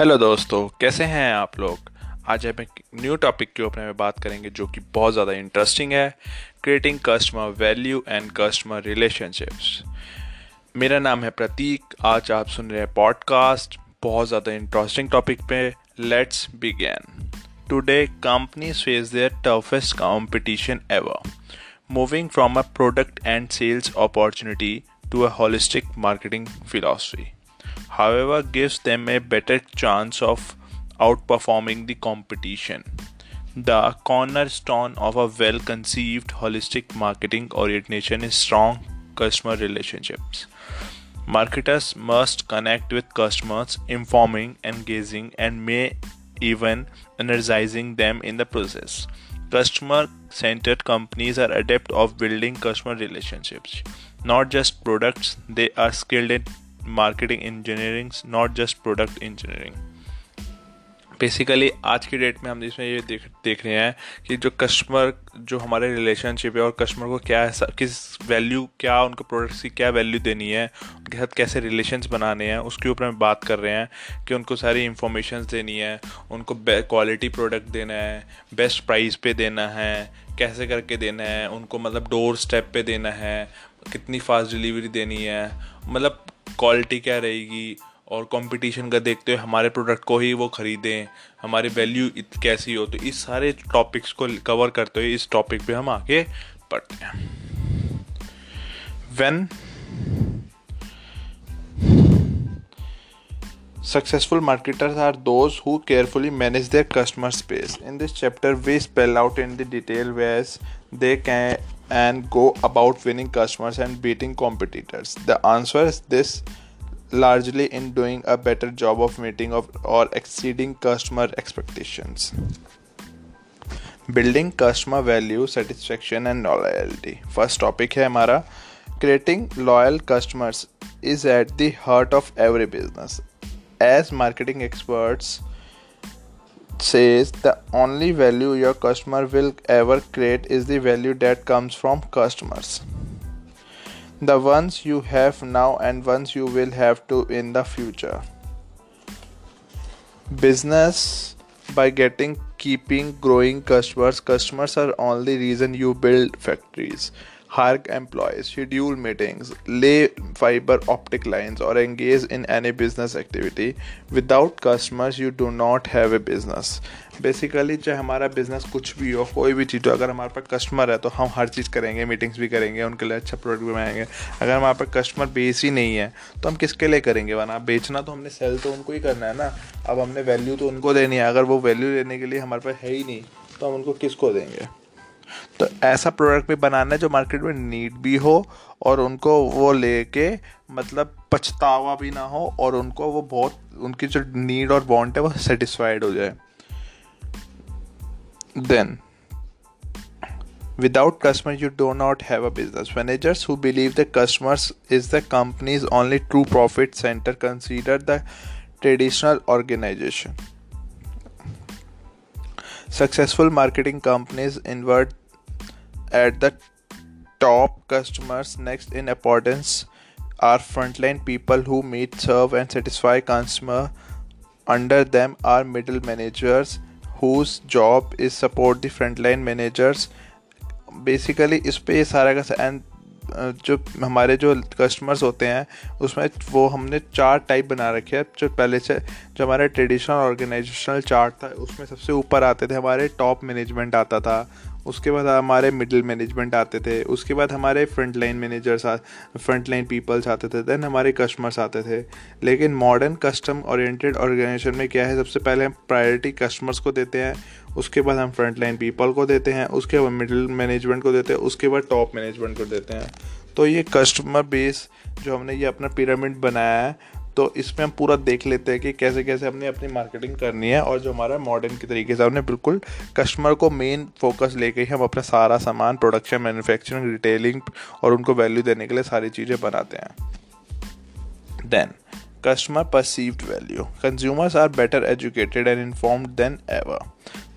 Hello दोस्तों, कैसे हैं आप लोग? आज हम एक न्यू टॉपिक के ऊपर में बात करेंगे जो कि बहुत ज़्यादा इंटरेस्टिंग है creating customer value and customer relationships मेरा नाम है प्रतीक, आज आप सुन रहे हैं पॉडकास्ट बहुत ज़्यादा इंटरेस्टिंग टॉपिक पे let's begin today companies face their toughest competition ever moving from a product and sales opportunity to a holistic marketing philosophy however, gives them a better chance of outperforming the competition. The cornerstone of a well conceived holistic marketing orientation is strong customer relationships. Marketers must connect with customers, informing, engaging, and may even energizing them in the process. Customer centered companies are adept of building customer relationships, not just products, they are skilled in marketing engineering not just product engineering basically आज की date में हम इसमें ये देख देख रहे हैं कि जो कस्टमर जो हमारे रिलेशनशिप है और कस्टमर को क्या किस वैल्यू क्या उनको प्रोडक्ट्स की क्या वैल्यू देनी है, उनके साथ कैसे रिलेशंस बनाने हैं, उसके ऊपर हम बात कर रहे हैं कि उनको सारी इंफॉर्मेशन देनी है, उनको क्वालिटी प्रोडक्ट देना है बेस्ट प्राइस पे देना है, कैसे करके देना है, उनको मतलब डोर स्टेप पे देना है, कितनी फास्ट डिलीवरी देनी है मतलब क्वालिटी क्या रहेगी और कंपटीशन का देखते हुए हमारे प्रोडक्ट को ही वो ख़रीदें, हमारी वैल्यू कैसी हो तो इस सारे टॉपिक्स को कवर करते हुए इस टॉपिक पे हम आगे पढ़ते हैं। When successful marketers are those who carefully manage their customer space in this chapter we spell out in the detail ways they can and go about winning customers and beating competitors? The answer is this largely in doing a better job of meeting of, or exceeding customer expectations. Building customer value, satisfaction and loyalty. First topic है हमारा creating loyal customers is at the heart of every business. As marketing experts, says the only value your customer will ever create is the value that comes from customers. The ones you have now and ones you will have to in the future. Business by getting keeping growing customers customers are only reason you build factories hire employees, schedule meetings, lay fiber optic lines, or engage in any business activity. Without customers, you do not have a business. Basically चाहे हमारा business कुछ भी हो कोई भी चीज़ हो अगर हमारे पास कस्टमर है तो हम हर चीज़ करेंगे मीटिंग्स भी करेंगे उनके लिए अच्छा प्रोडक्ट भी बनाएँगे अगर हमारे पास कस्टमर बेस ही नहीं है तो हम किसके लिए करेंगे वरना बेचना तो हमने सेल तो उनको ही करना है ना अब हमने वैल्यू तो उनको देनी है अगर वो वैल्यू देने के लिए हमारे पास है ही नहीं तो हम उनको किसको देंगे तो ऐसा प्रोडक्ट भी बनाना है जो मार्केट में नीड भी हो और उनको वो लेके मतलब पछतावा भी ना हो और उनको वो बहुत, उनकी जो नीड और बॉन्ट है वो सेटिस्फाइड हो जाए। Then without customer you do not have a business managers who believe the customers is the company's only true profit centre consider the traditional organisation successful marketing companies invert at the top customers next in importance are frontline people who meet serve and satisfy customer under them are middle managers whose job is support the frontline managers basically इस पर ये सारा का and जो हमारे जो customers होते हैं उसमें वो हमने चार टाइप बना रखे हैं जो पहले से जो हमारा ट्रेडिशनल ऑर्गेनाइजेशनल चार्ट था उसमें सबसे ऊपर आते थे हमारे टॉप मैनेजमेंट आता था उसके बाद हमारे मिडिल मैनेजमेंट आते थे, उसके बाद हमारे front line managers front line peoples आते थे देन हमारे कस्टमर्स आते थे। लेकिन मॉडर्न कस्टम ओरिएंटेड ऑर्गेनाइजेशन में क्या है, सबसे पहले हम प्रायोरिटी कस्टमर्स को देते हैं, उसके बाद हम फ्रंट लाइन पीपल को देते हैं, उसके बाद मिडिल मैनेजमेंट को देते हैं, उसके बाद टॉप मैनेजमेंट को देते हैं। तो ये कस्टमर बेस जो हमने ये अपना पिरामिड बनाया है तो इसमें हम पूरा देख लेते हैं कि कैसे कैसे हमने अपनी मार्केटिंग करनी है और जो हमारा मॉडर्न के तरीके से हमने बिल्कुल कस्टमर को मेन फोकस लेके ही हम अपना सारा सामान प्रोडक्शन मैन्युफैक्चरिंग रिटेलिंग और उनको वैल्यू देने के लिए सारी चीज़ें बनाते हैं। Then customer perceived value consumers are better educated and informed than ever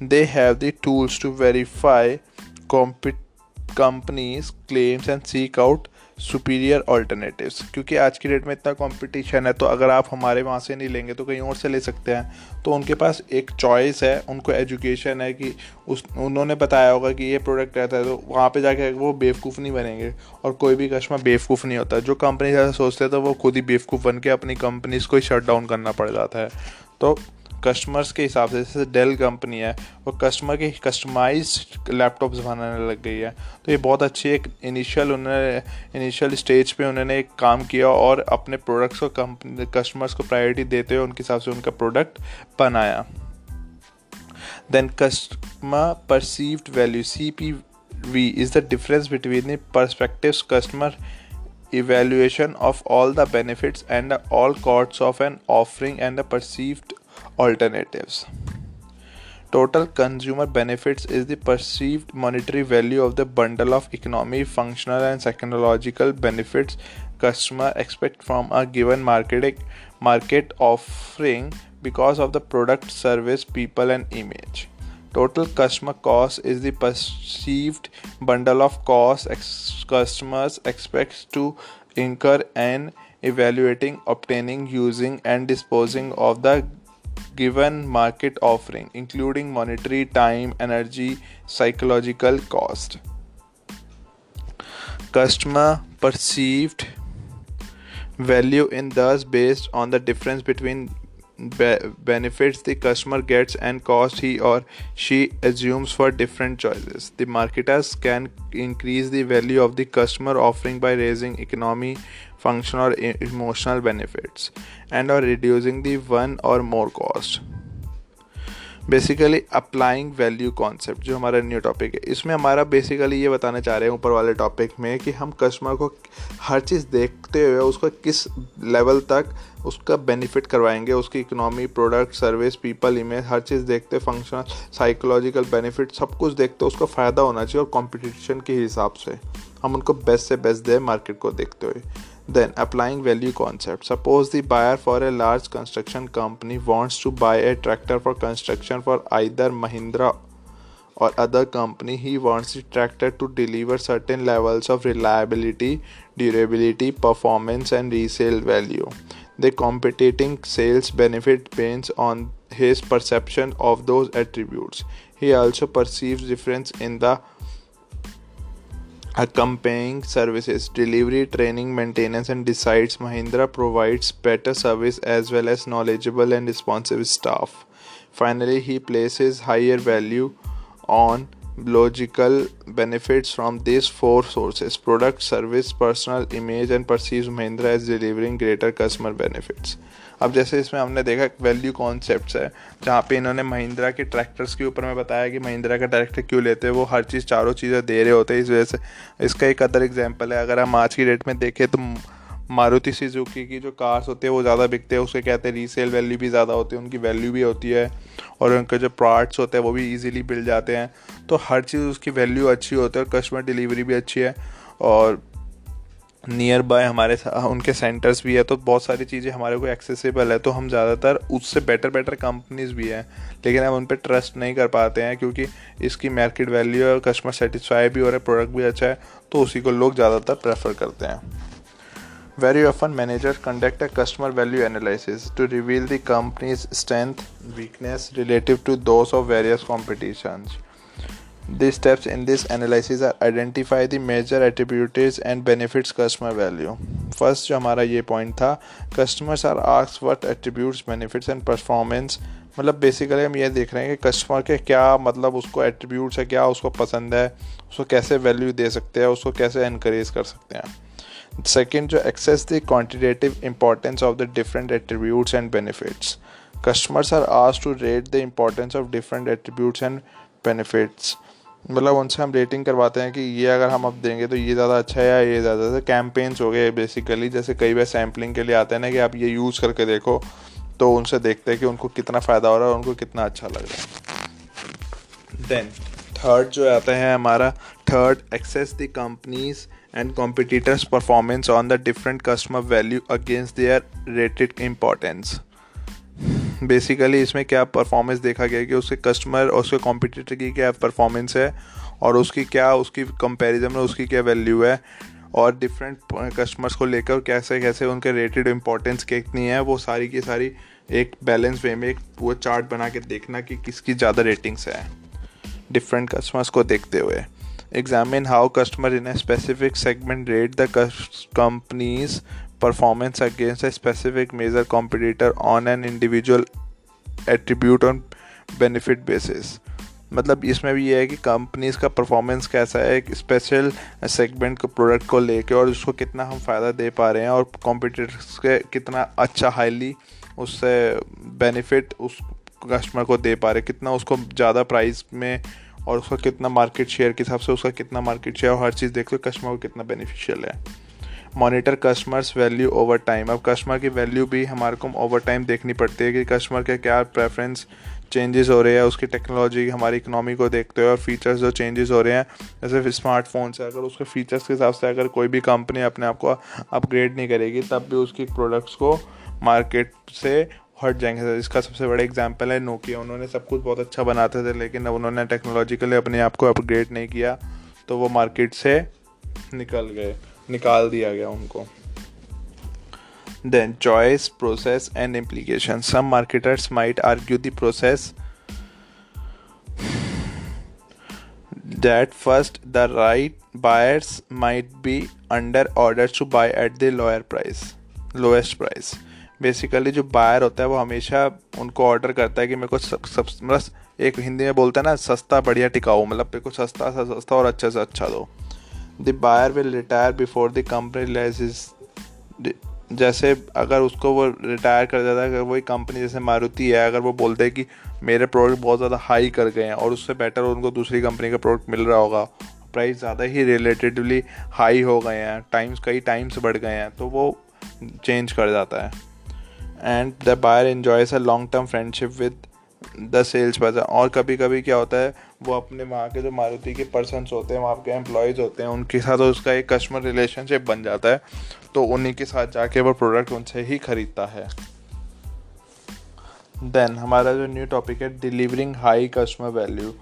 they have tools to verify compete companies claims and seek out superior alternatives क्योंकि आज की डेट में इतना कंपटीशन है तो अगर आप हमारे वहाँ से नहीं लेंगे तो कहीं और से ले सकते हैं। तो उनके पास एक चॉइस है, उनको एजुकेशन है कि उस, उन्होंने बताया होगा कि ये प्रोडक्ट रहता है तो वहाँ पे जाके वो बेवकूफ़ नहीं बनेंगे। और कोई भी कस्टमर बेवकूफ़ नहीं होता। जो कंपनी ज़्यादा सोचते हैं तो वो खुद ही बेवकूफ़ बन के अपनी कंपनीज़ को ही शट डाउन करना पड़ जाता है। तो कस्टमर्स के हिसाब से, जैसे डेल कंपनी है, वो कस्टमर के कस्टमाइज लैपटॉप्स बनाने लग गई है। तो ये बहुत अच्छी एक इनिशियल उन्होंने इनिशियल स्टेज पे उन्होंने एक काम किया और अपने प्रोडक्ट्स को कंपनी कस्टमर्स को प्रायोरिटी देते हुए उनके हिसाब से उनका प्रोडक्ट बनाया। Then customer perceived value C P V is the difference between the perspective customer evaluation of all the benefits and all costs of an offering and the perceived alternatives. Total consumer benefits is the perceived monetary value of the bundle of economic, functional, and technological benefits customer expect from a given market market offering because of the product, service, people, and image. Total customer cost is the perceived bundle of costs ex- customers expect to incur in evaluating, obtaining, using, and disposing of the given market offering, including monetary, time, energy, psychological cost. Customer perceived value in thus based on the difference between be- benefits the customer gets and cost he or she assumes for different choices. The marketers can increase the value of the customer offering by raising economy, functional or emotional benefits and or reducing the one or more cost. Basically applying value concept जो हमारा new topic है। इसमें हमारा basically ये बताना चाह रहे हैं ऊपर वाले टॉपिक में कि हम कस्टमर को हर चीज़ देखते हुए उसको किस लेवल तक उसका बेनिफिट करवाएँगे, उसकी economy product service people image हर चीज़ देखते फंक्शनल साइकोलॉजिकल बेनिफिट सब कुछ देखते, उसका फ़ायदा होना चाहिए और कॉम्पिटिशन के हिसाब से। हम उनको बेस्ट से बेस्ट दें मार्केट को देखते हुए। Then, applying value concept. Suppose the buyer for a large construction company wants to buy a tractor for construction for either Mahindra or other company. He wants the tractor to deliver certain levels of reliability, durability, performance, and resale value. The competing sales benefit depends on his perception of those attributes. He also perceives difference in the accompanying services delivery training maintenance and decides mahindra provides better service as well as knowledgeable and responsive staff. Finally he places higher value on logical benefits from these four sources product service personal image and perceives mahindra as delivering greater customer benefits अब जैसे इसमें हमने देखा value concept है, जहाँ पे इन्होंने महिंद्रा के ट्रैक्टर्स के ऊपर में बताया कि महिंद्रा का ट्रैक्टर क्यों लेते हैं, वो हर चीज़ चारों चीज़ें दे रहे होते हैं, इस वजह से। इसका एक अदर एग्ज़ाम्पल है, अगर हम आज की डेट में देखें तो मारुति सुजुकी की जो कार्स होते हैं, वो ज़्यादा बिकते हैं उसके कहते हैं रीसेल वैल्यू भी ज़्यादा होती है, उनकी वैल्यू भी होती है, और उनके जो पार्ट्स होते हैं, वो भी इजीली मिल जाते हैं। तो हर चीज़ उसकी वैल्यू अच्छी होती है, और कस्टमर डिलीवरी भी अच्छी है, और नियर बाय हमारे उनके सेंटर्स भी है तो बहुत सारी चीज़ें हमारे को एक्सेसिबल है तो हम ज़्यादातर उससे बेटर बेटर कंपनीज़ भी हैं, लेकिन हम उन पर ट्रस्ट नहीं कर पाते हैं, क्योंकि इसकी मार्केट वैल्यू है कस्टमर सेटिस्फाई भी हो रहा है प्रोडक्ट भी अच्छा है तो उसी को लोग ज़्यादातर प्रेफर करते हैं। Very often manager conduct a customer value analysis to reveal the company's strength weakness relative to those of various competitions The steps in this analysis are identify the major attributes and benefits customer value. First, जो हमारा ये point था, customers are asked what attributes, benefits and performance. मतलब basically हम ये देख रहे हैं कि कस्टमर के क्या मतलब उसको एट्रीब्यूट्स है, क्या उसको पसंद है, उसको कैसे वैल्यू दे सकते हैं, उसको कैसे इनक्रेज कर सकते हैं। सेकेंड जो assess the quantitative importance of the different attributes and benefits customers are us to rate the importance of different attributes and benefits मतलब उनसे हम रेटिंग करवाते हैं कि ये अगर हम अब देंगे तो ये ज़्यादा अच्छा है या ये ज़्यादा अच्छा कैंपेन्स हो गए बेसिकली जैसे कई बार सैम्पलिंग के लिए आते हैं ना कि आप ये यूज़ करके देखो तो उनसे देखते हैं कि उनको कितना फ़ायदा हो रहा है उनको कितना अच्छा लग रहा है। देन थर्ड जो आता है हमारा third assess the companies and competitors performance on the different customer value against their rated importance basically इसमें क्या परफॉर्मेंस देखा गया कि उसके कस्टमर और उसके कॉम्पिटिटर की क्या परफॉर्मेंस है और उसकी क्या, उसकी कंपैरिजन में उसकी क्या वैल्यू है और डिफरेंट कस्टमर्स को लेकर कैसे कैसे उनके रेटेड इंपॉर्टेंस कितनी है, वो सारी की सारी एक बैलेंस वे में एक वो चार्ट बना के देखना कि किसकी ज़्यादा रेटिंग्स है। डिफरेंट कस्टमर्स को देखते हुए। Examine how customer in a specific segment rate the company's performance against a specific major competitor on an individual attribute on benefit basis. मतलब इसमें भी ये है कि कंपनीज़ का परफॉर्मेंस कैसा है, एक स्पेशल सेगमेंट को प्रोडक्ट को लेके और उसको कितना हम फ़ायदा दे पा रहे हैं और कॉम्पिटिटर्स के कितना अच्छा हाईली उससे बेनिफिट उस कस्टमर को दे पा रहे कितना उसको ज़्यादा प्राइस में और उसका कितना मार्केट शेयर के हिसाब से उसका कितना मार्केट शेयर और हर चीज़ देख लो कस्टमर को कितना बेनिफिशियल है। Monitor customers value over time अब कस्टमर की वैल्यू भी हमारे को ओवर टाइम देखनी पड़ती है कि कस्टमर के क्या प्रेफरेंस चेंजेस हो रहे हैं, उसकी टेक्नोलॉजी हमारी इकनॉमी को देखते हुए और फीचर्स जो चेंजेस हो रहे हैं, जैसे स्मार्टफ़ोन से अगर उसके फीचर्स के हिसाब से अगर कोई भी कंपनी अपने आप को अपग्रेड नहीं करेगी, तब भी उसकी प्रोडक्ट्स को मार्केट से हट जाएँगे। इसका सबसे बड़ा एग्ज़ाम्पल है नोकिया उन्होंने सब कुछ बहुत अच्छा बनाते थे, लेकिन अब उन्होंने टेक्नोलॉजिकली अपने आप को अपग्रेड नहीं किया तो वो मार्केट से निकल गए। निकाल दिया गया उनको। Then choice process and implication some marketers might argue the process that first the right buyers might be under order to buy at the lower price lowest price basically जो बायर होता है, वो हमेशा उनको ऑर्डर करता है कि मेरे को सब मतलब एक हिंदी में बोलते हैं ना, सस्ता बढ़िया टिकाऊ मतलब मेरे को सस्ता सस्ता और अच्छे से अच्छा दो। The buyer will retire before the company जैसे अगर उसको वो रिटायर कर देता है, अगर वही कंपनी जैसे मारुति है, अगर वो बोलते हैं कि मेरे प्रोडक्ट बहुत ज़्यादा हाई कर गए हैं और उससे बेटर उनको दूसरी कंपनी का प्रोडक्ट मिल रहा होगा प्राइस ज़्यादा ही रिलेटेडली हाई हो गए हैं टाइम्स कई टाइम्स बढ़ गए हैं तो वो चेंज कर जाता है। And the buyer enjoys a long term friendship with the sales person और कभी कभी क्या होता है, वो अपने वहाँ के जो मारुति के पर्सनस होते हैं, वहाँ के एम्प्लॉयज़ होते हैं, उनके साथ उसका एक कस्टमर रिलेशनशिप बन जाता है तो उन्हीं के साथ जाके वो प्रोडक्ट उनसे ही खरीदता है। देन हमारा जो न्यू टॉपिक है delivering high customer value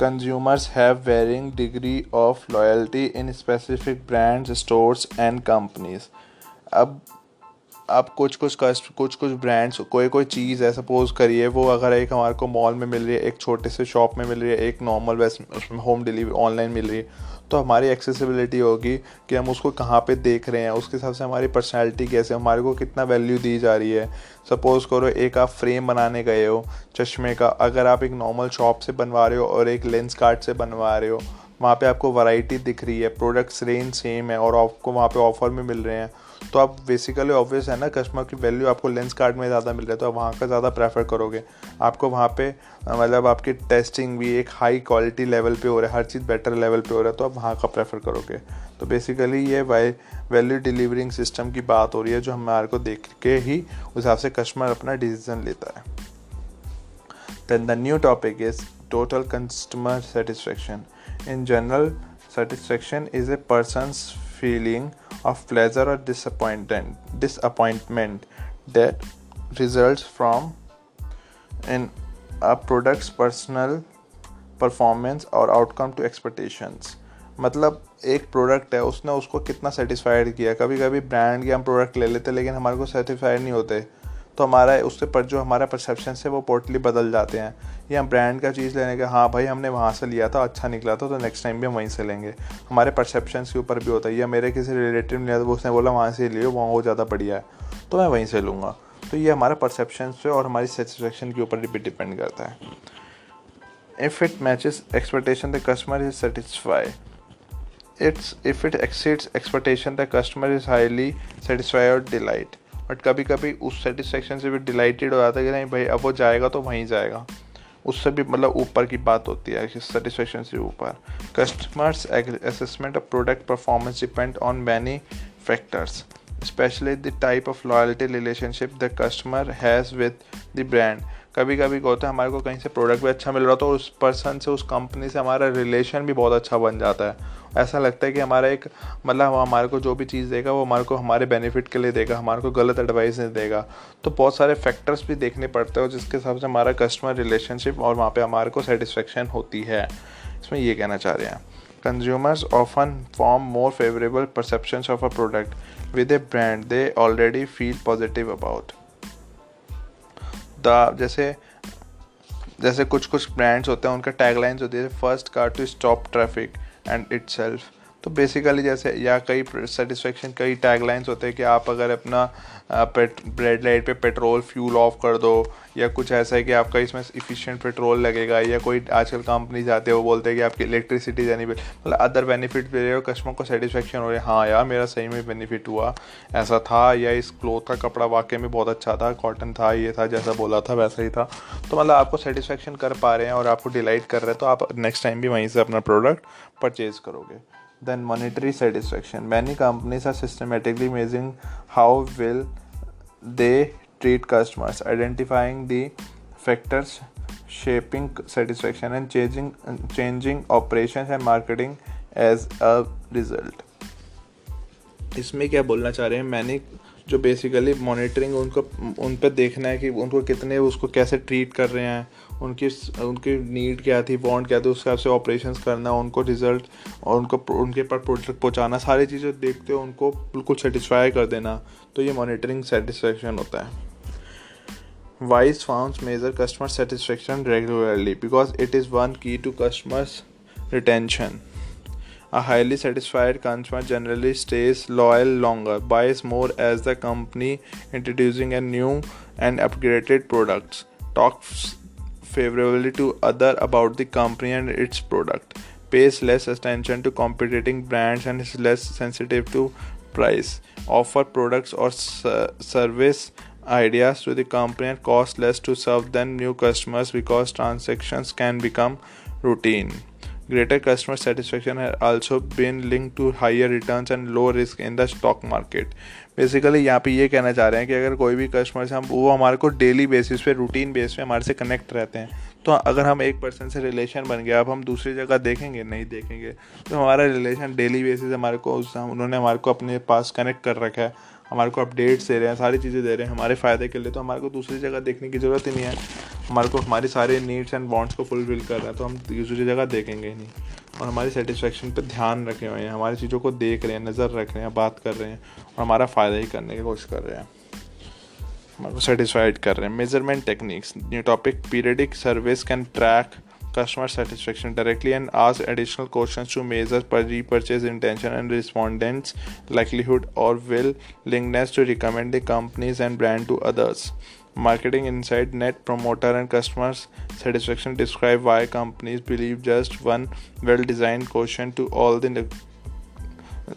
consumers have varying degree of loyalty in specific brands stores and companies अब अब कुछ कुछ कस्ट, कुछ कुछ ब्रांड्स कोई कोई चीज़ है सपोज़ करिए, वो अगर एक हमारे को मॉल में मिल रही है, एक छोटे से शॉप में मिल रही है, एक नॉर्मल वैसे होम डिलीवरी ऑनलाइन मिल रही है तो हमारी एक्सेसिबिलिटी होगी कि हम उसको कहाँ पे देख रहे हैं, उसके हिसाब से हमारी पर्सनैलिटी कैसे हमारे को कितना वैल्यू दी जा रही है। सपोज़ करो एक आप फ्रेम बनाने गए हो, चश्मे का, अगर आप एक नॉर्मल शॉप से बनवा रहे हो और एक लेंस कार्ड से बनवा रहे हो, वहाँ पे आपको वैरायटी दिख रही है प्रोडक्ट्स रेंज सेम है और आपको वहाँ पे ऑफ़र में मिल रहे हैं। तो आप बेसिकली ऑब्वियस है ना कस्टमर की वैल्यू आपको लेंस कार्ड में ज़्यादा मिल रहा है तो आप वहाँ का ज़्यादा प्रेफर करोगे। आपको वहाँ पे मतलब आपकी टेस्टिंग भी एक हाई क्वालिटी लेवल पे हो रहा है, हर चीज़ बेटर लेवल पे हो रहा है तो आप वहाँ का प्रेफर करोगे। तो बेसिकली ये वाई वैल्यू डिलीवरिंग सिस्टम की बात हो रही है, जो हमारे को देख के ही उस हिसाब से कस्टमर अपना डिसीज़न लेता है। Then the new topic is total customer satisfaction in general satisfaction is a person's feeling of pleasure or disappointment disappointment that results from in a product's personal performance और आउटकम टू एक्सपेक्टेशंस मतलब एक product है, उसने उसको कितना satisfied किया? कभी कभी ब्रांड के हम प्रोडक्ट ले लेते, लेकिन हमारे को सेटिस्फाइड नहीं होते। तो हमारा, उससे पर जो हमारा परसेप्शन है, वो पोर्टली बदल जाते हैं। या हम ब्रांड का चीज़ लेने का हाँ भाई, हमने वहाँ से लिया था अच्छा निकला था तो नेक्स्ट टाइम भी हम वहीं से लेंगे। हमारे परसेप्शन के ऊपर भी होता है, या मेरे किसी रिलेटिव ने लिया तो उसने बोला, वहाँ से लियो, वहाँ वो ज़्यादा बढ़िया है। तो मैं वहीं से लूँगा। तो ये हमारा परसेप्शन से और हमारी सेटिस्फेक्शन के ऊपर भी डिपेंड करता है। If it matches expectation the customer is satisfy it's if it exceeds expectation the customer is highly satisfy और डिलाइट बट कभी कभी उस सेटिस्फेक्शन से भी डिलाइटेड हो जाता है कि नहीं भाई, अब वो जाएगा तो वहीं जाएगा। उससे भी मतलब ऊपर की बात होती है सेटिस्फेक्शन से ऊपर। Customers assessment of product performance depend on many factors specially the type of loyalty relationship the customer has with the brand कभी कभी क्या होता है, हमारे को कहीं से प्रोडक्ट भी अच्छा मिल रहा तो उस पर्सन से, उस कंपनी से हमारा रिलेशन भी बहुत अच्छा बन जाता है। ऐसा लगता है कि हमारा एक मतलब हमारे को जो भी चीज़ देगा, वो हमारे को, हमारे बेनिफिट के लिए देगा, हमारे को गलत एडवाइस नहीं देगा। तो बहुत सारे फैक्टर्स भी देखने पड़ते हैं जिसके हिसाब से हमारा कस्टमर रिलेशनशिप और वहाँ पर हमारे को सेटिस्फेक्शन होती है। इसमें ये कहना चाह रहे हैं। Consumers often form more favorable perceptions of a product with a brand they already feel positive about. The जैसे जैसे कुछ कुछ ब्रांड्स होते हैं, उनका टैगलाइंस होती है first car to stop traffic and itself तो बेसिकली जैसे, या कई सेटिस्फेक्शन कई टैगलाइंस होते हैं कि आप अगर अपना रेड लाइट पे पेट्रोल फ्यूल ऑफ़ कर दो, या कुछ ऐसा है कि आपका इसमें इफिशिएंट पेट्रोल लगेगा, या कोई आजकल कंपनी जाते हैं, वो बोलते हैं कि आपकी इलेक्ट्रिसिटी जानी मतलब अदर बेनिफिट दे रहे हो कस्टमर को सेटिस्फेक्शन हो रहा, है हाँ यार, मेरा सही में बेनिफिट हुआ। ऐसा था, या इस क्लोथ का कपड़ा वाकई में बहुत अच्छा था कॉटन था, ये था, जैसा बोला था, वैसा ही था। तो मतलब आपको सेटिस्फेक्शन कर पा रहे हैं और आपको डिलाइट कर रहे हैं तो आप नेक्स्ट टाइम भी वहीं से अपना प्रोडक्ट परचेज करोगे। Then monetary satisfaction. Many companies are systematically measuring how well they treat customers, identifying the factors shaping satisfaction and changing changing operations and marketing as a result. इसमें क्या बोलना चाह रहे हैं मैंने जो बेसिकली मॉनिटरिंग उनको उन पर देखना है कि उनको कितने उसको कैसे ट्रीट कर रहे हैं उनकी उनकी नीड क्या थी बॉन्ड क्या थी उस हिसाब से ऑपरेशन करना उनको रिज़ल्ट और उनको उनके पर प्रोडक्ट पहुँचाना सारी चीज़ें देखते हो उनको बिल्कुल सेटिस्फाई कर देना तो ये मॉनिटरिंग सेटिस्फेक्शन होता है। Wise found measure customer satisfaction regularly because it is one key to customers retention A highly satisfied consumer generally stays loyal longer, buys more as the company introducing a new and upgraded products, talks favorably to other about the company and its product. Pays less attention to competing brands and is less sensitive to price. Offer products or service ideas to the company and cost less to serve than new customers because transactions can become routine. Greater customer satisfaction has also been linked to higher returns and low risk in the stock market basically यहाँ पे ये कहना चाह रहे हैं कि अगर कोई भी कस्टमर से हम, वो हमारे को डेली बेसिस पे रूटीन बेस पे हमारे से कनेक्ट रहते हैं। तो अगर हम एक पर्सन से रिलेशन बन गया, अब हम दूसरी जगह देखेंगे, नहीं देखेंगे तो हमारा रिलेशन डेली बेसिस हमारे को, उस उन्होंने हमारे को अपने पास कनेक्ट कर रखा है। हमारे को अपडेट्स दे रहे हैं, सारी चीज़ें दे रहे हैं हमारे फ़ायदे के लिए तो हमारे को दूसरी जगह देखने की ज़रूरत ही नहीं है। हमारे को, हमारे सारे नीड्स एंड बॉन्ड्स को फुलफिल कर रहे हैं तो हम दूसरी जगह देखेंगे ही नहीं। और हमारी सेटिस्फेक्शन पे ध्यान रखे हुए हैं, हमारी चीज़ों को देख रहे हैं, नज़र रख रहे हैं, बात कर रहे हैं और हमारा फ़ायदा ही करने की कोशिश कर रहे हैं। हमारे को सेटिस्फाइड कर रहे हैं। Measurement techniques new topic periodic service can track customer satisfaction directly and ask additional questions to measure repurchase intention and respondents likelihood or willingness to recommend the companies and brand to others Marketing Insight Net Promoter and Customers Satisfaction describe why companies believe just one well-designed question to all the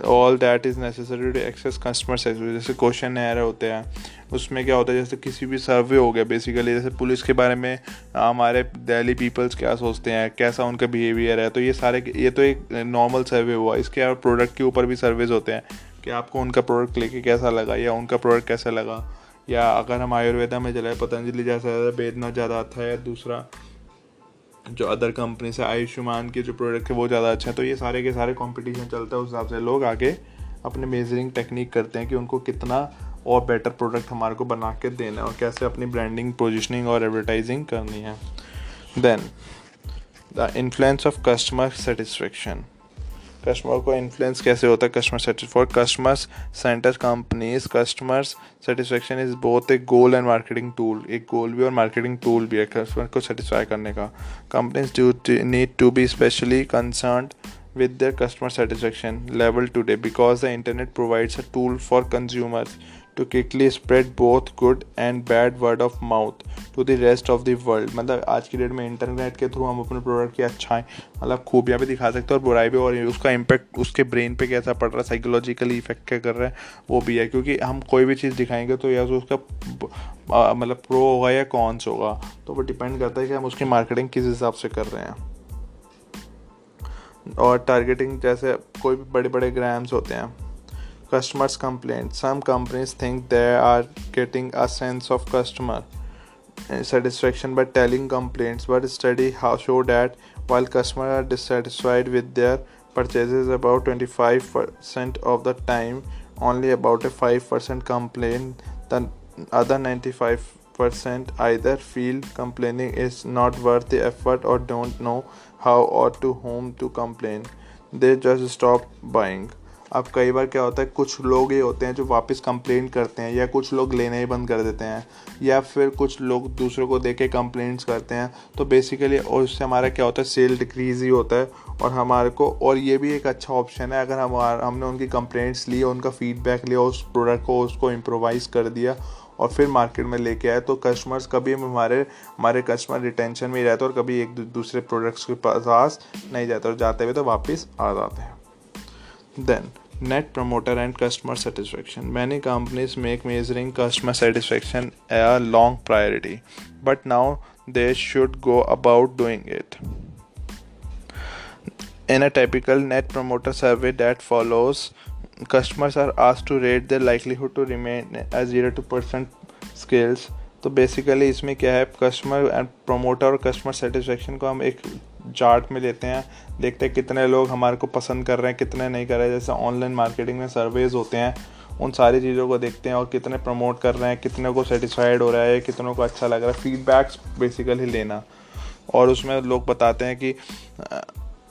all that is necessary to access customer satisfaction जैसे question air होते हैं उसमें क्या होता है, जैसे किसी भी सर्वे हो गया बेसिकली जैसे पुलिस के बारे में हमारे दिल्ली पीपल्स क्या सोचते हैं, कैसा उनका बिहेवियर है तो ये सारे ये तो एक नॉर्मल सर्वे हुआ। इसके प्रोडक्ट के ऊपर भी सर्वेज होते हैं, कि आपको उनका प्रोडक्ट लेके कैसा लगा, या उनका प्रोडक्ट कैसा लगा, या अगर हम आयुर्वेदा में चलाए पतंजलि जैसा ज़्यादा बेदना ज़्यादा अच्छा है, दूसरा जो अदर कंपनी से आयुष्मान के जो प्रोडक्ट है, वो ज़्यादा अच्छा है तो ये सारे के सारे कंपटीशन चलता है, उस हिसाब से लोग आगे अपने मेजरिंग टेक्निक करते हैं, कि उनको कितना और बेटर प्रोडक्ट हमारे को बना के देना है और कैसे अपनी ब्रांडिंग पोजिशनिंग और एडवर्टाइजिंग करनी है। Then the influence of customer satisfaction customer को इन्फ्लुएंस कैसे होता है? Customer satis for customers centre companies customers satisfaction is both a goal and marketing tool एक गोल भी और मार्केटिंग टूल भी है कस्टमर को सेटिस्फाई करने का। Companies do need to be specially concern with their customer satisfaction level today because the internet provides a tool for consumers. To quickly spread both good and bad word of mouth to the rest of the world. मतलब आज की date में internet के through हम अपने product की अच्छाई मतलब खूबियाँ भी दिखा सकते हैं और बुराई भी और उसका इम्पैक्ट उसके ब्रेन पे कैसा पड़ रहा है साइकोलॉजिकली इफ़ेक्ट क्या कर रहा है, वो भी है। क्योंकि हम कोई भी चीज़ दिखाएँगे तो या तो उसका मतलब प्रो होगा या कॉन्स होगा। तो वो डिपेंड करता है कि हम उसकी मार्केटिंग किस हिसाब से कर रहे हैं। और टारगेटिंग जैसे कोई भी बड़े बड़े ग्राम्स होते हैं। customers complaint. Some companies think they are getting a sense of customer eh, satisfaction by telling complaints but study how show that while customers are dissatisfied with their purchases about 25% of the time only about a 5% complain the other 95% either feel complaining is not worth the effort or don't know how or to whom to complain. They just stop buying. अब कई बार क्या होता है, कुछ लोग ये होते हैं जो वापस कंप्लेंट करते हैं या कुछ लोग लेना ही बंद कर देते हैं या फिर कुछ लोग दूसरों को देख के कंप्लेंट्स करते हैं। तो बेसिकली और उससे हमारा क्या होता है सेल डिक्रीज ही होता है और हमारे को, और ये भी एक अच्छा ऑप्शन है। अगर हम हमने उनकी कंप्लेंट्स ली, उनका फीडबैक लिया, उस प्रोडक्ट को, उसको इम्प्रोवाइज़ कर दिया और फिर मार्केट में लेके आए तो कस्टमर्स कभी हमारे हमारे कस्टमर रिटेंशन में ही रहते और कभी एक दूसरे प्रोडक्ट्स के पास नहीं जाते और जाते हुए तो वापस आ जाते हैं। Then net promoter and customer satisfaction many companies make measuring customer satisfaction a long priority but now they should go about doing it in a typical net promoter survey that follows customers are आज to rate the livelihood to remain a zero to percent skills तो basically इसमें क्या है? Customer and promoter और customer satisfaction को हम एक chart में लेते हैं, देखते हैं कितने लोग हमारे को पसंद कर रहे हैं, कितने नहीं कर रहे हैं। जैसे ऑनलाइन मार्केटिंग में सर्वेज होते हैं, उन सारी चीज़ों को देखते हैं और कितने प्रमोट कर रहे हैं, कितने को सेटिस्फाइड हो रहा है, कितनों को अच्छा लग रहा है फीडबैक्स बेसिकली लेना। और उसमें लोग बताते हैं कि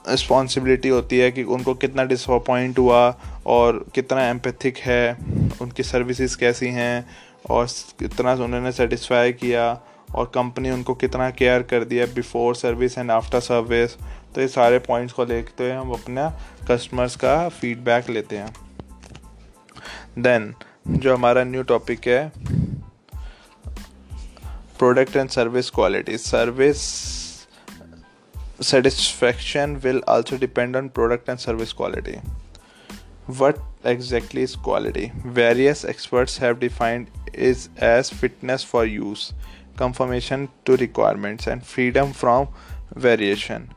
रिस्पॉन्सिबिलिटी होती है कि उनको कितना डिसअपॉइंट हुआ और कितना एम्पैथिक है, उनकी सर्विसेज़ कैसी हैं और कितना उन्होंने सेटिस्फाई किया। और कंपनी उनको कितना केयर कर दिया before service and after service तो ये सारे पॉइंट्स को देखते हुए हम अपना कस्टमर्स का फीडबैक लेते हैं। देन जो हमारा न्यू टॉपिक है product and service quality service satisfaction will also depend on product and service quality what exactly is quality various experts have defined is as fitness for use conformation to requirements, and freedom from variation.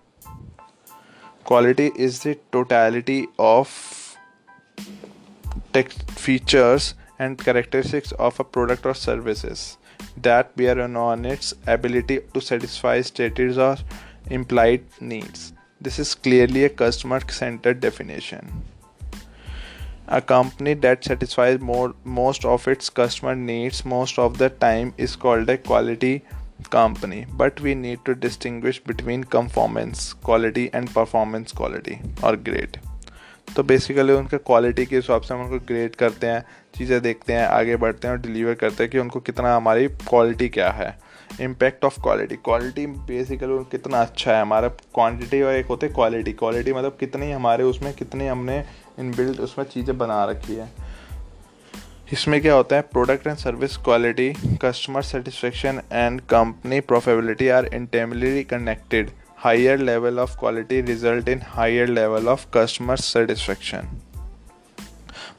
Quality is the totality of text features and characteristics of a product or services that bear on its ability to satisfy stated or implied needs. This is clearly a customer centered definition. A company that satisfies more, most of its customer needs most of the time is called a quality company. But we need to distinguish between conformance quality and performance quality or grade. तो basically उनके quality के हिसाब से हम उनको grade करते हैं चीज़ें देखते हैं आगे बढ़ते हैं और डिलीवर करते हैं कि उनको कितना हमारी क्वालिटी क्या है impact of quality quality basically कितना अच्छा है हमारा क्वांटिटी और एक होते क्वालिटी क्वालिटी मतलब कितनी हमारे उसमें कितनी हमने इन बिल्ड उसमें चीज़ें बना रखी है। इसमें क्या होता है product and service quality customer satisfaction and company profitability are intimately connected higher level of quality result in higher level of customer satisfaction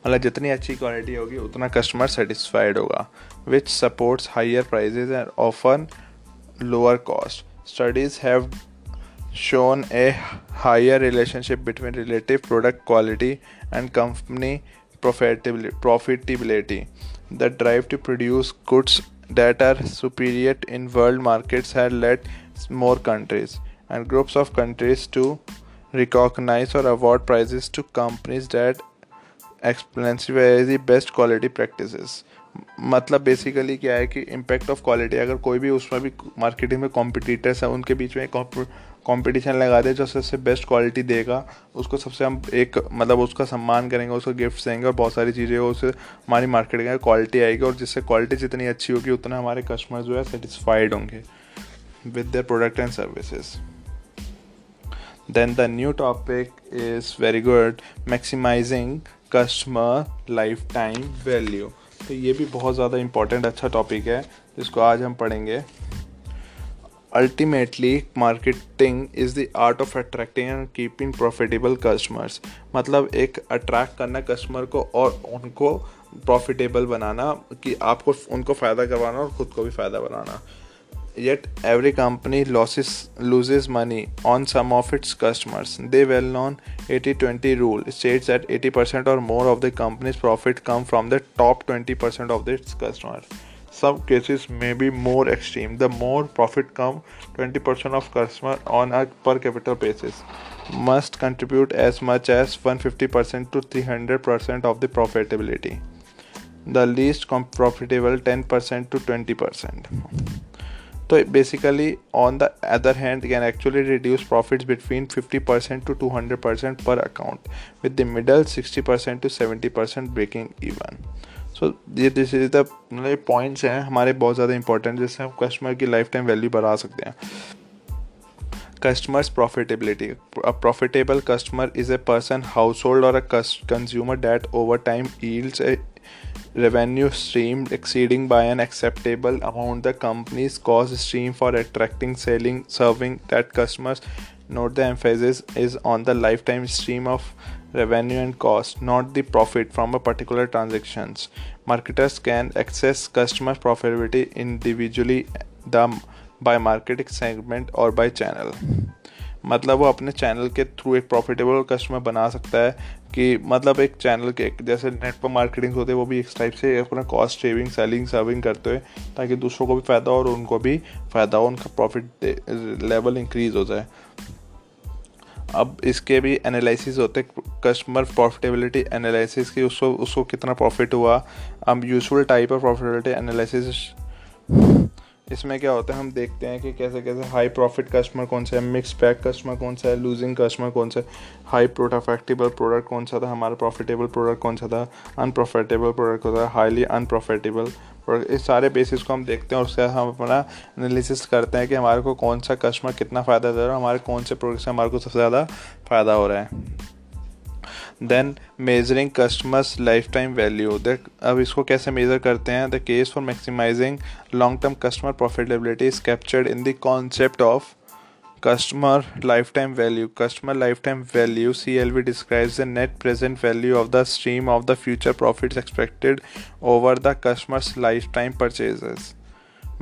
मतलब जितनी अच्छी क्वालिटी होगी, उतना कस्टमर सेटिस्फाइड होगा which supports higher prices and often lower cost studies have shown a higher relationship between relative product quality and company profitability. The drive to produce goods that are superior in world markets had led more countries and groups of countries to recognize or award prizes to companies that exemplify the best quality practices. मतलब basically क्या है कि impact of quality अगर कोई भी उसमें भी marketing में कॉम्पिटिटर्स है उनके बीच में कंपटीशन लगा दे जो सबसे बेस्ट क्वालिटी देगा। उसको सबसे हम एक मतलब उसका सम्मान करेंगे, उसको गिफ्ट देंगे और बहुत सारी चीज़ें उससे हमारी मार्केट में क्वालिटी आएगी और जिससे क्वालिटी जितनी अच्छी होगी, उतना हमारे कस्टमर जो है सेटिस्फाइड होंगे with their product and services then the new topic is very good maximising customer lifetime value तो ये भी बहुत ज़्यादा इंपॉर्टेंट अच्छा टॉपिक है, जिसको आज हम पढ़ेंगे। Ultimately marketing is the art of attracting and keeping profitable customers मतलब एक अट्रैक्ट करना कस्टमर को और उनको प्रॉफिटेबल बनाना, कि आपको उनको फ़ायदा करवाना और ख़ुद को भी फ़ायदा बनाना। Yet every company losses loses money on some of its customers the well known eighty twenty rule state at eighty percent or more of the companies profit come from the top twenty percent of the its customers some cases may be more extreme. The more profit come 20% of customer on a per capita basis must contribute as much as 150% to 300% of the profitability. The least profitable 10% to 20% so basically on the other hand can actually reduce profits between 50% to 200% per account with the middle 60% to 70% breaking even. So ये this is the points हैं हमारे बहुत ज़्यादा important जिससे हम customer की life time value बढ़ा सकते हैं। Customers profitability profitable customer is a person household or a consumer that over time yields a revenue stream exceeding by an acceptable amount the companies cost stream for attracting selling serving that customers note the emphasis is on the lifetime stream of revenue and cost not the profit from a particular transactions marketers can access customer profitability individually the by marketing segment और by channel मतलब वो अपने channel के through एक profitable customer बना सकता है कि मतलब एक चैनल के जैसे नेट पर मार्केटिंग होते हैं वो भी इस टाइप से अपना कॉस्ट सेविंग सेलिंग सर्विंग करते हुए ताकि दूसरों को भी फ़ायदा हो और उनको भी फ़ायदा हो उनका प्रॉफिट लेवल इंक्रीज हो जाए अब इसके भी एनालिसिस होते कस्टमर प्रॉफिटेबिलिटी एनालिसिस की उसको उसको कितना प्रॉफिट हुआ? अब useful type of profitability analysis इसमें क्या होता है, हम देखते हैं कि कैसे कैसे हाई प्रॉफिट कस्टमर कौन सा है मिक्स पैक कस्टमर कौन सा है लूजिंग कस्टमर कौन सा है हाई प्रोटाफेक्टेबल प्रोडक्ट कौन सा था, हमारा प्रॉफिटेबल प्रोडक्ट कौन सा था अनप्रॉफिटेबल प्रोडक्ट कौन था हाईली अनप्रॉफिटेबल प्रोडक्ट इस सारे बेसिस को हम देखते हैं और उसके हम अपना एनालिसिस करते हैं कि हमारे को कौन सा कस्टमर कितना फ़ायदा दे रहा है हमारे कौन से प्रोडक्ट से हमारे को सबसे ज़्यादा फ़ायदा हो रहा है। Then measuring customers lifetime value the अब इसको कैसे मेजर करते हैं? The case for maximising long term customer profitability is captured in the concept of customer lifetime value customer lifetime value C L V describes the net present value of the stream of the future profit expected over the customers lifetime purchases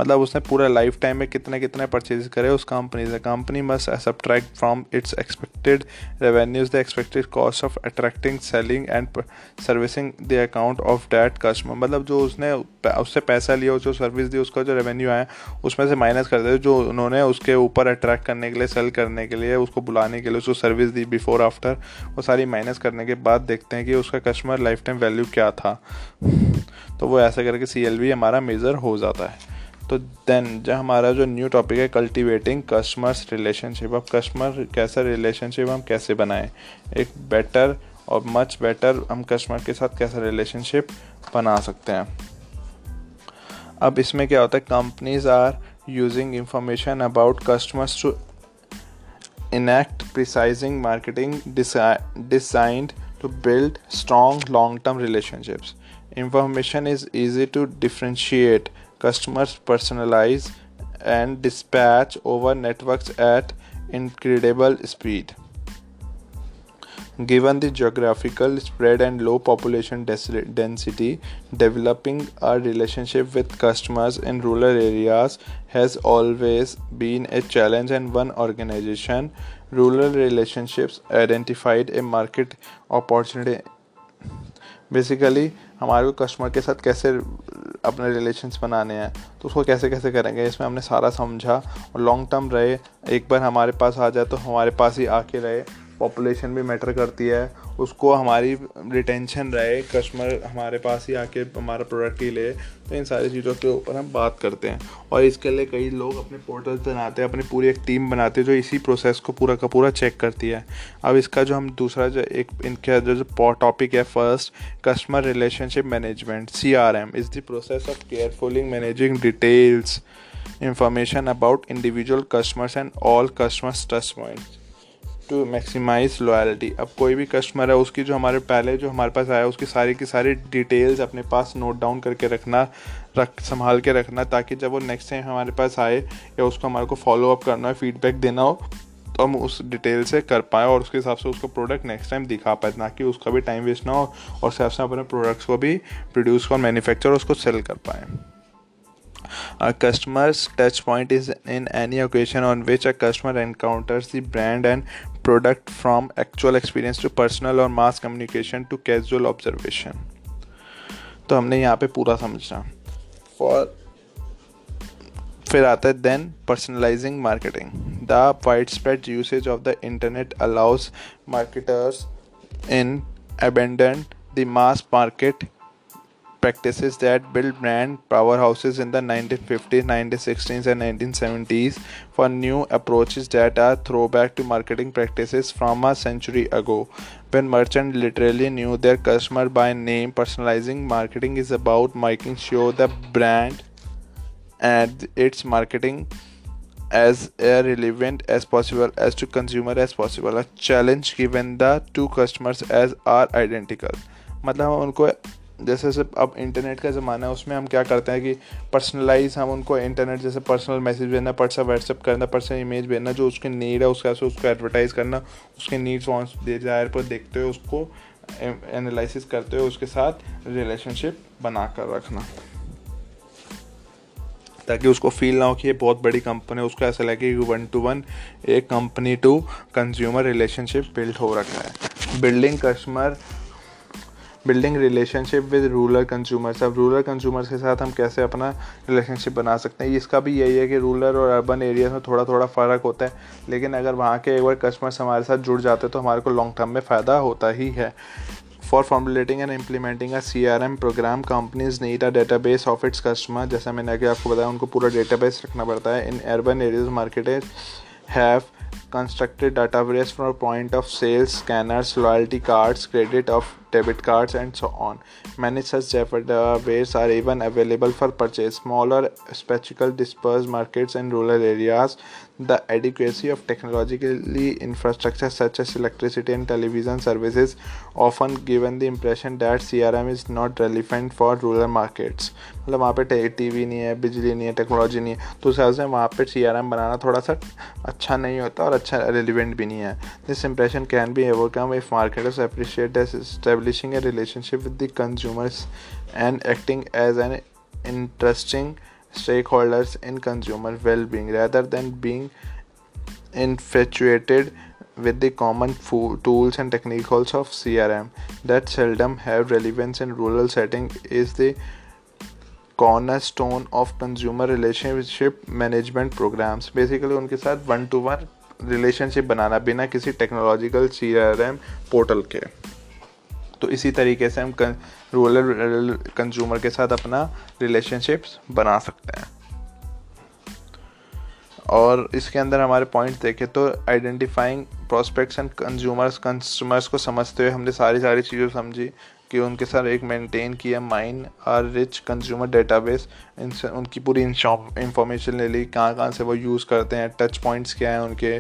मतलब उसने पूरा life time में कितने कितने purchase करे उस company से। Company must subtract from its expected revenues the expected cost of attracting selling and servicing the account of that customer मतलब जो उसने उससे पैसा लिया, जो सर्विस दी, उसका जो रेवेन्यू आया, उसमें से माइनस कर दे, जो उन्होंने उसके ऊपर अट्रैक्ट करने के लिए सेल करने के लिए, उसको बुलाने के लिए, उसको सर्विस दी बिफोर आफ्टर वो सारी माइनस करने के बाद देखते हैं कि उसका कस्टमर लाइफ टाइम वैल्यू क्या था। तो वो ऐसा करके सी हमारा मेज़र हो जाता है। तो देन जो हमारा जो न्यू टॉपिक है कल्टीवेटिंग कस्टमर्स रिलेशनशिप अब कस्टमर कैसा रिलेशनशिप हम कैसे बनाएँ? एक बेटर और मच बेटर हम कस्टमर के साथ कैसा रिलेशनशिप बना सकते हैं? अब इसमें क्या होता है? Companies are using information about customers to enact precising marketing designed to build strong long term relationships information is easy to differentiate customers personalize and dispatch over networks at incredible speed. Given the geographical spread and low population density, developing a relationship with customers in rural areas has always been a challenge, and one organization, Rural Relationships, identified a market opportunity. Basically, हमारे को customer के साथ कैसे, अपने relations बनाने हैं तो उसको कैसे कैसे करेंगे, इसमें हमने सारा समझा और लॉन्ग टर्म रहे। एक बार हमारे पास आ जाए तो हमारे पास ही आके रहे। पॉपुलेशन भी मैटर करती है, उसको हमारी रिटेंशन रहे कस्टमर हमारे पास ही आके हमारा प्रोडक्ट ही ले तो इन सारी चीज़ों के ऊपर हम बात करते हैं। और इसके लिए कई लोग अपने पोर्टल्स बनाते हैं, अपनी पूरी एक टीम बनाते हैं, जो इसी प्रोसेस को पूरा का पूरा चेक करती है। अब इसका जो हम दूसरा जो एक, इनका जो जो टॉपिक है first customer relationship management C R M is the process of carefully managing details information about individual customers and all customers touch points to maximise loyalty अब कोई भी कस्टमर है, उसकी जो हमारे पहले जो हमारे पास आया, उसकी सारी की सारी डिटेल्स अपने पास नोट डाउन करके रखना, रख, संभाल के रखना, ताकि जब वो नेक्स्ट टाइम हमारे पास आए या उसको हमारे को फॉलो अप करना है फीडबैक देना हो तो हम उस डिटेल से कर पाएँ और उसके हिसाब से उसको प्रोडक्ट नेक्स्ट टाइम दिखा पाए ना कि उसका भी टाइम वेस्ट ना हो और हिसाब से अपने प्रोडक्ट्स को भी प्रोड्यूस और मैन्युफैक्चर उसको सेल कर पाएँ। A customer's touch point is in any occasion on which a customer encounters brand and product from actual experience to personal or mass communication to casual observation. तो हमने यहाँ पे पूरा समझना फॉर फिर आता है then personalising marketing the widespread usage of the internet allows marketers in abandon the mass market practices that built brand powerhouses in the 1950s, 1960s, and 1970s for new approaches that are throwback to marketing practices from a century ago. When merchants literally knew their customer by name, personalizing marketing is about making sure the brand and its marketing as relevant as possible as to consumer as possible a challenge given the two customers as are identical मतलब हम उनको जैसे जैसे अब internet का ज़माना है, उसमें हम क्या करते हैं कि पर्सनलाइज हम उनको इंटरनेट जैसे पर्सनल मैसेज भेजना पर्सनल व्हाट्सअप करना, पर्सनल इमेज भेजना, जो उसके नीड है, उसके उसको एडवर्टाइज करना, उसके नीड्स वॉन्ट्स डिज़ायर पर देखते हुए उसको एनालिसिस करते हुए उसके साथ रिलेशनशिप बना कर रखना। ताकि उसको फील ना हो कि ये बहुत बड़ी कंपनी है, उसको ऐसा लगे कि वन टू वन एक company to consumer relationship build हो रखा है। Building customer building relationship with rural consumers अब रूरल कंज्यूमर्स के साथ हम कैसे अपना रिलेशनशिप बना सकते हैं? इसका भी यही है कि रूरल और अर्बन एरियाज़ में थोड़ा थोड़ा फ़र्क होता है। लेकिन अगर वहाँ के एक बार कस्टमर्स हमारे साथ जुड़ जाते हैं तो हमारे को लॉन्ग टर्म में फ़ायदा होता ही है। And implementing a C R M programme companies need a database of its customer जैसा मैंने आगे आपको बताया, उनको पूरा डेटाबेस रखना पड़ता है। In urban areas marketers have constructed database for point of sales scanners loyalty cards credit of debit cards, and so on. Many such databases are even available for purchase. Smaller, specifically dispersed markets in rural areas, the adequacy of technologically infrastructure such as electricity and television services often given the impression that CRM is not relevant for rural markets. मतलब वहाँ पे TV नहीं है बिजली नहीं है technology नहीं है तो उस हिसाब से वहाँ पे सी बनाना थोड़ा सा अच्छा नहीं होता और अच्छा रेलिवेंट भी नहीं है this impression can be overcome if marketers appreciate establishing a relationship with the consumers and acting as an interesting stakeholders in consumer well-being rather than being infatuated with the common tools and techniques of CRM that seldom have relevance in rural setting is the cornerstone of consumer relationship management programs basically उनके साथ one to one relationship बनाना बिना किसी technological सी portal के तो इसी तरीके से हम रूरल कंज्यूमर के साथ अपना रिलेशनशिप्स बना सकते हैं। और इसके अंदर हमारे पॉइंट देखें तो identifying prospects and consumers consumers को समझते हुए हमने सारी सारी चीज़ें समझी कि उनके साथ एक मेंटेन किया mind are rich consumer database इनसे उनकी पूरी इंफॉर्मेशन ले ली कहाँ कहाँ से वो यूज़ करते हैं टच पॉइंट्स क्या हैं उनके,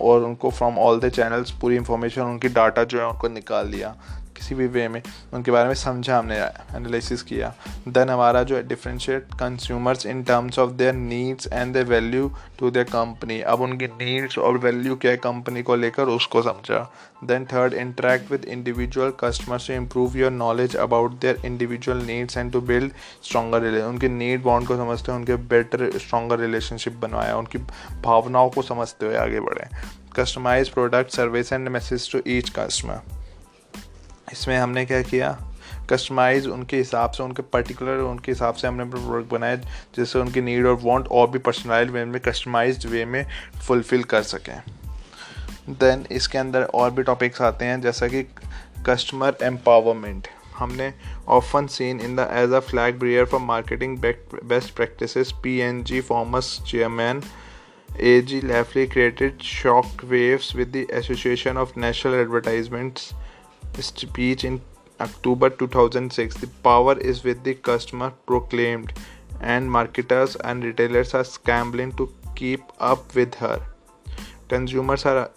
और उनको फ्रॉम ऑल द चैनल्स पूरी इंफॉर्मेशन उनकी डाटा जो है उनको निकाल लिया। किसी भी वे में, उनके बारे में समझा हमने एनालिसिस किया। देन हमारा जो differentiate consumers in terms of their needs and their value to their company अब उनकी नीड्स और वैल्यू क्या है कंपनी को लेकर, उसको समझा। Then third interact with individual customers to improve your knowledge about their individual needs and to build stronger उनके नीड बॉन्ड को समझते हैं, उनके बेटर स्ट्रॉगर रिलेशनशिप बनवाया, उनकी भावनाओं को समझते हुए आगे बढ़े। Customise product service and message to each customer इसमें हमने क्या किया? कस्टमाइज उनके हिसाब से, उनके पर्टिकुलर उनके हिसाब से हमने प्रोडक्ट बनाए जिससे उनकी नीड और वांट और भी पर्सनलाइज वे में कस्टमाइज वे में फुलफ़िल कर सकें। देन इसके अंदर और भी टॉपिक्स आते हैं, जैसा कि कस्टमर एम्पावरमेंट हमने often seen in the as a flag bearer for marketing best practice P N G formers chairman A G Lafley created shock waves with the association of national advertisements speech in October 2006. The power is with the customer proclaimed, and marketers and retailers are scrambling to keep up with her. Consumers are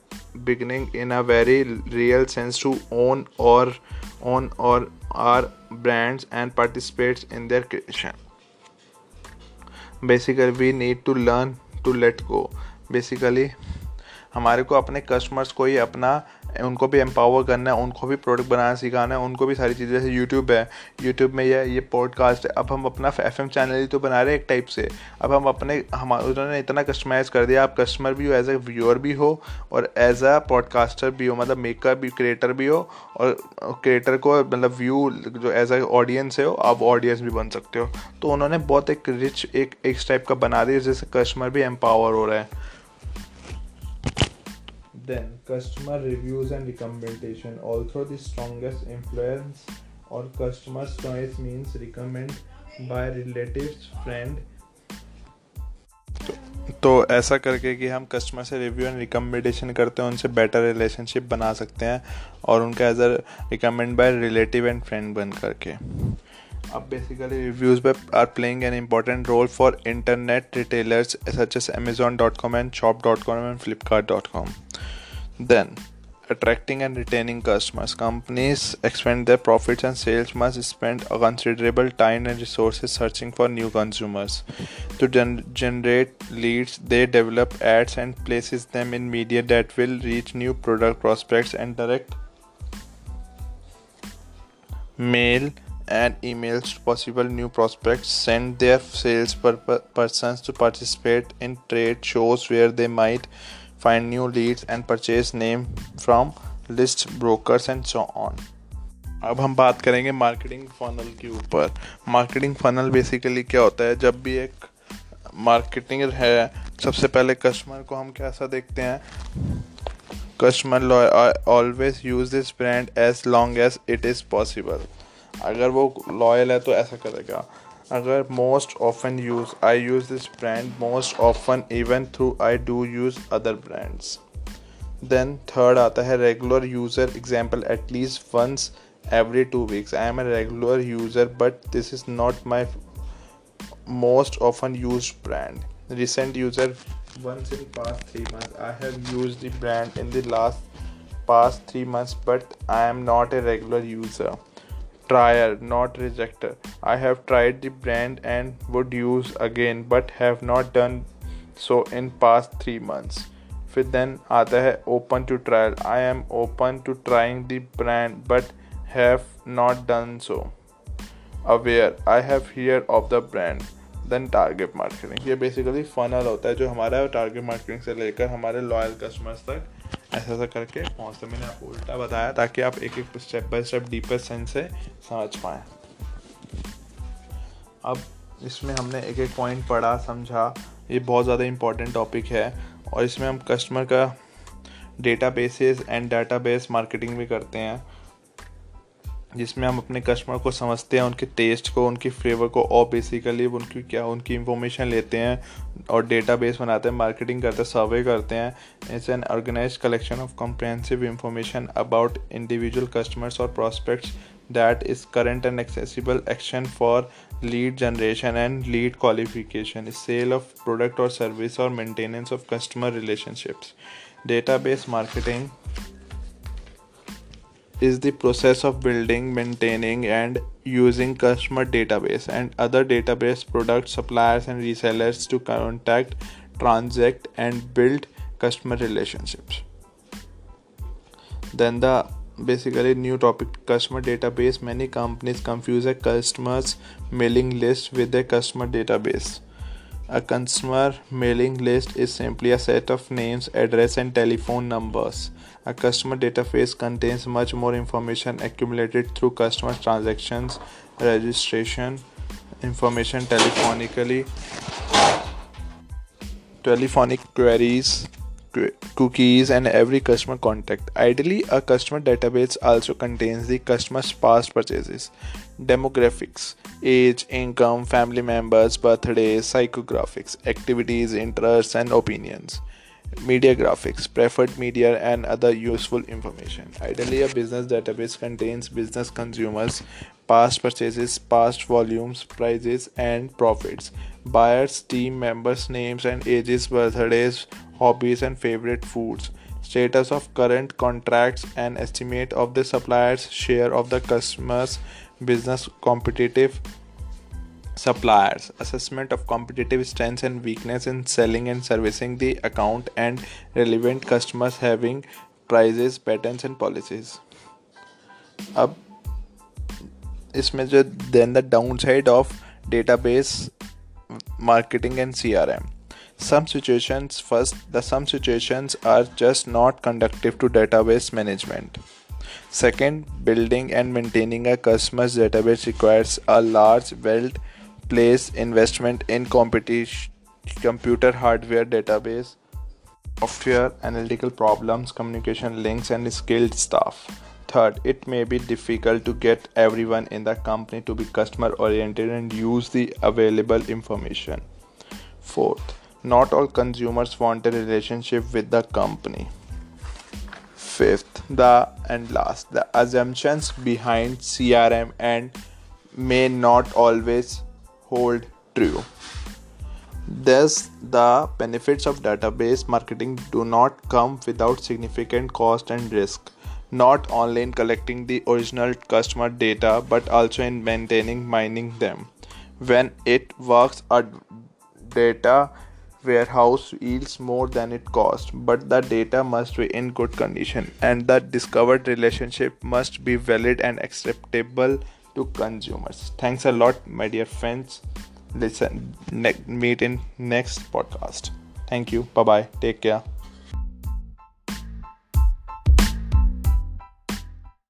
beginning in a very real sense to own or own or are brands and participate in their creation. Basically, we need to learn to let go. Basically, हमारे को अपने customers को ही अपना उनको भी empower करना है, उनको भी प्रोडक्ट बनाना सिखाना है, उनको भी सारी चीज़ें, जैसे यूट्यूब है। यूट्यूब में यह ये पॉडकास्ट है। अब हम अपना एफएम चैनल ही तो बना रहे हैं एक टाइप से। अब हम अपने, हम, उन्होंने इतना कस्टमाइज़ कर दिया। आप कस्टमर भी हो एज ए व्यूअर भी हो, और एज अ पॉडकास्टर भी हो मतलब मेकर भी क्रिएटर भी हो, और क्रिएटर को मतलब व्यू जो एज अ ऑडियंस है हो आप ऑडियंस भी बन सकते हो। तो उन्होंने बहुत एक रिच एक एक टाइप का बना दिया, जिससे कस्टमर भी एम्पावर हो रहा है। Then, customer reviews and recommendation. Also, the strongest influence और customers choice means recommend by relatives friend तो ऐसा करके कि हम कस्टमर से रिव्यू एंड रिकमेंडेशन करते हैं उनसे बेटर रिलेशनशिप बना सकते हैं और उनका as a recommend by relative and friend बन करके। अब बेसिकली रिव्यूज़ पे are playing an important role for internet retailers such as Amazon dot com and shop dot com and Flipkart dot com then attracting and retaining customers. Companies expand their profits and sales must spend a considerable time and resources searching for new consumers. To gen- generate leads, they develop ads and places them in media that will reach new product prospects and direct mail and emails to possible new prospects send their sales per- persons to participate in trade shows where they might find new leads and purchase name from list brokers and so on. अब हम बात करेंगे marketing funnel के ऊपर। Marketing funnel basically क्या होता है? जब भी एक मार्केटिंग है, सबसे पहले कस्टमर को हम कैसा देखते हैं? Customer always use this brand as long as it is possible अगर वो लॉयल है तो ऐसा करेगा। अगर most often use I use this brand most often even through I do use other brands then third आता है regular user example at least once every two weeks i am a regular user but this is not my most often used brand recent user once in past three months i have used the brand in the last past three months but i am not a regular user Trier not rejecter i have tried the brand and would use again, but have not done so in past 3 months. फिर then आता है open to trial I am open to trying the brand but have not done so aware I have hear of the brand then target marketing ये basically funnel होता है जो हमारा target marketing से लेकर हमारे लॉयल कस्टमर्स तक ऐसा ऐसा करके पहुँचते मैंने आपको उल्टा बताया ताकि आप एक एक step by step deepest sense से समझ पाएँ। अब इसमें हमने एक एक पॉइंट पढ़ा, समझा। ये बहुत ज़्यादा इंपॉर्टेंट टॉपिक है और इसमें हम कस्टमर का data basis and data base marketing भी करते हैं। जिसमें हम अपने कस्टमर को समझते हैं, उनके टेस्ट को, उनकी फ्लेवर को, और बेसिकली उनकी क्या, उनकी इंफॉर्मेशन लेते हैं और डेटा बेस बनाते हैं मार्केटिंग करते हैं सर्वे करते हैं। It's an organise collection of comprehensive information about individual customers और prospects that is current and accessible action for lead generation and lead qualification sale of product और सर्विस और maintenance of customer relationships data base marketing is the process of building, maintaining, and using customer database and other database products, suppliers, and resellers to contact, transact, and build customer relationships. Then the basically new topic customer database. Many companies confuse a customer's mailing list with a customer database. A consumer mailing list is simply a set of names, address, and telephone numbers. A customer database contains much more information accumulated through customer transactions, registration, information telephonically, telephonic queries, cookies, and every customer contact. Ideally, a customer database also contains the customer's past purchases, demographics, age, income, family members, birthdays, psychographics, activities, interests, and opinions media graphics, preferred media, and other useful information. Ideally, a business database contains business consumers, past purchases, past volumes, prices, and profits, buyers, team members' names and ages, birthdays, hobbies, and favorite foods. Status of current contracts and estimate of the supplier's share of the customer's business competitive suppliers assessment of competitive strengths and weakness in selling and servicing the account and relevant customers having prices patterns and policies अब इसमें जो then the downside of database marketing and CRM some situations first the some situations are just not conductive to database management. Second building and maintaining a customer's database requires a large well place investment in computer hardware database software analytical problems communication links and skilled staff Third, it may be difficult to get everyone in the company to be customer oriented and use the available information. Fourth, not all consumers want a relationship with the company. Fifth, the and last, the assumptions behind CRM and may not always hold true. Thus, the benefits of database marketing do not come without significant cost and risk not only in collecting the original customer data but also in maintaining mining them. When it works a data warehouse yields more than it costs but the data must be in good condition and the discovered relationship must be valid and acceptable to consumers. Thanks a lot my dear friends. Listen ne- meet in next podcast. Thank you. Bye bye take care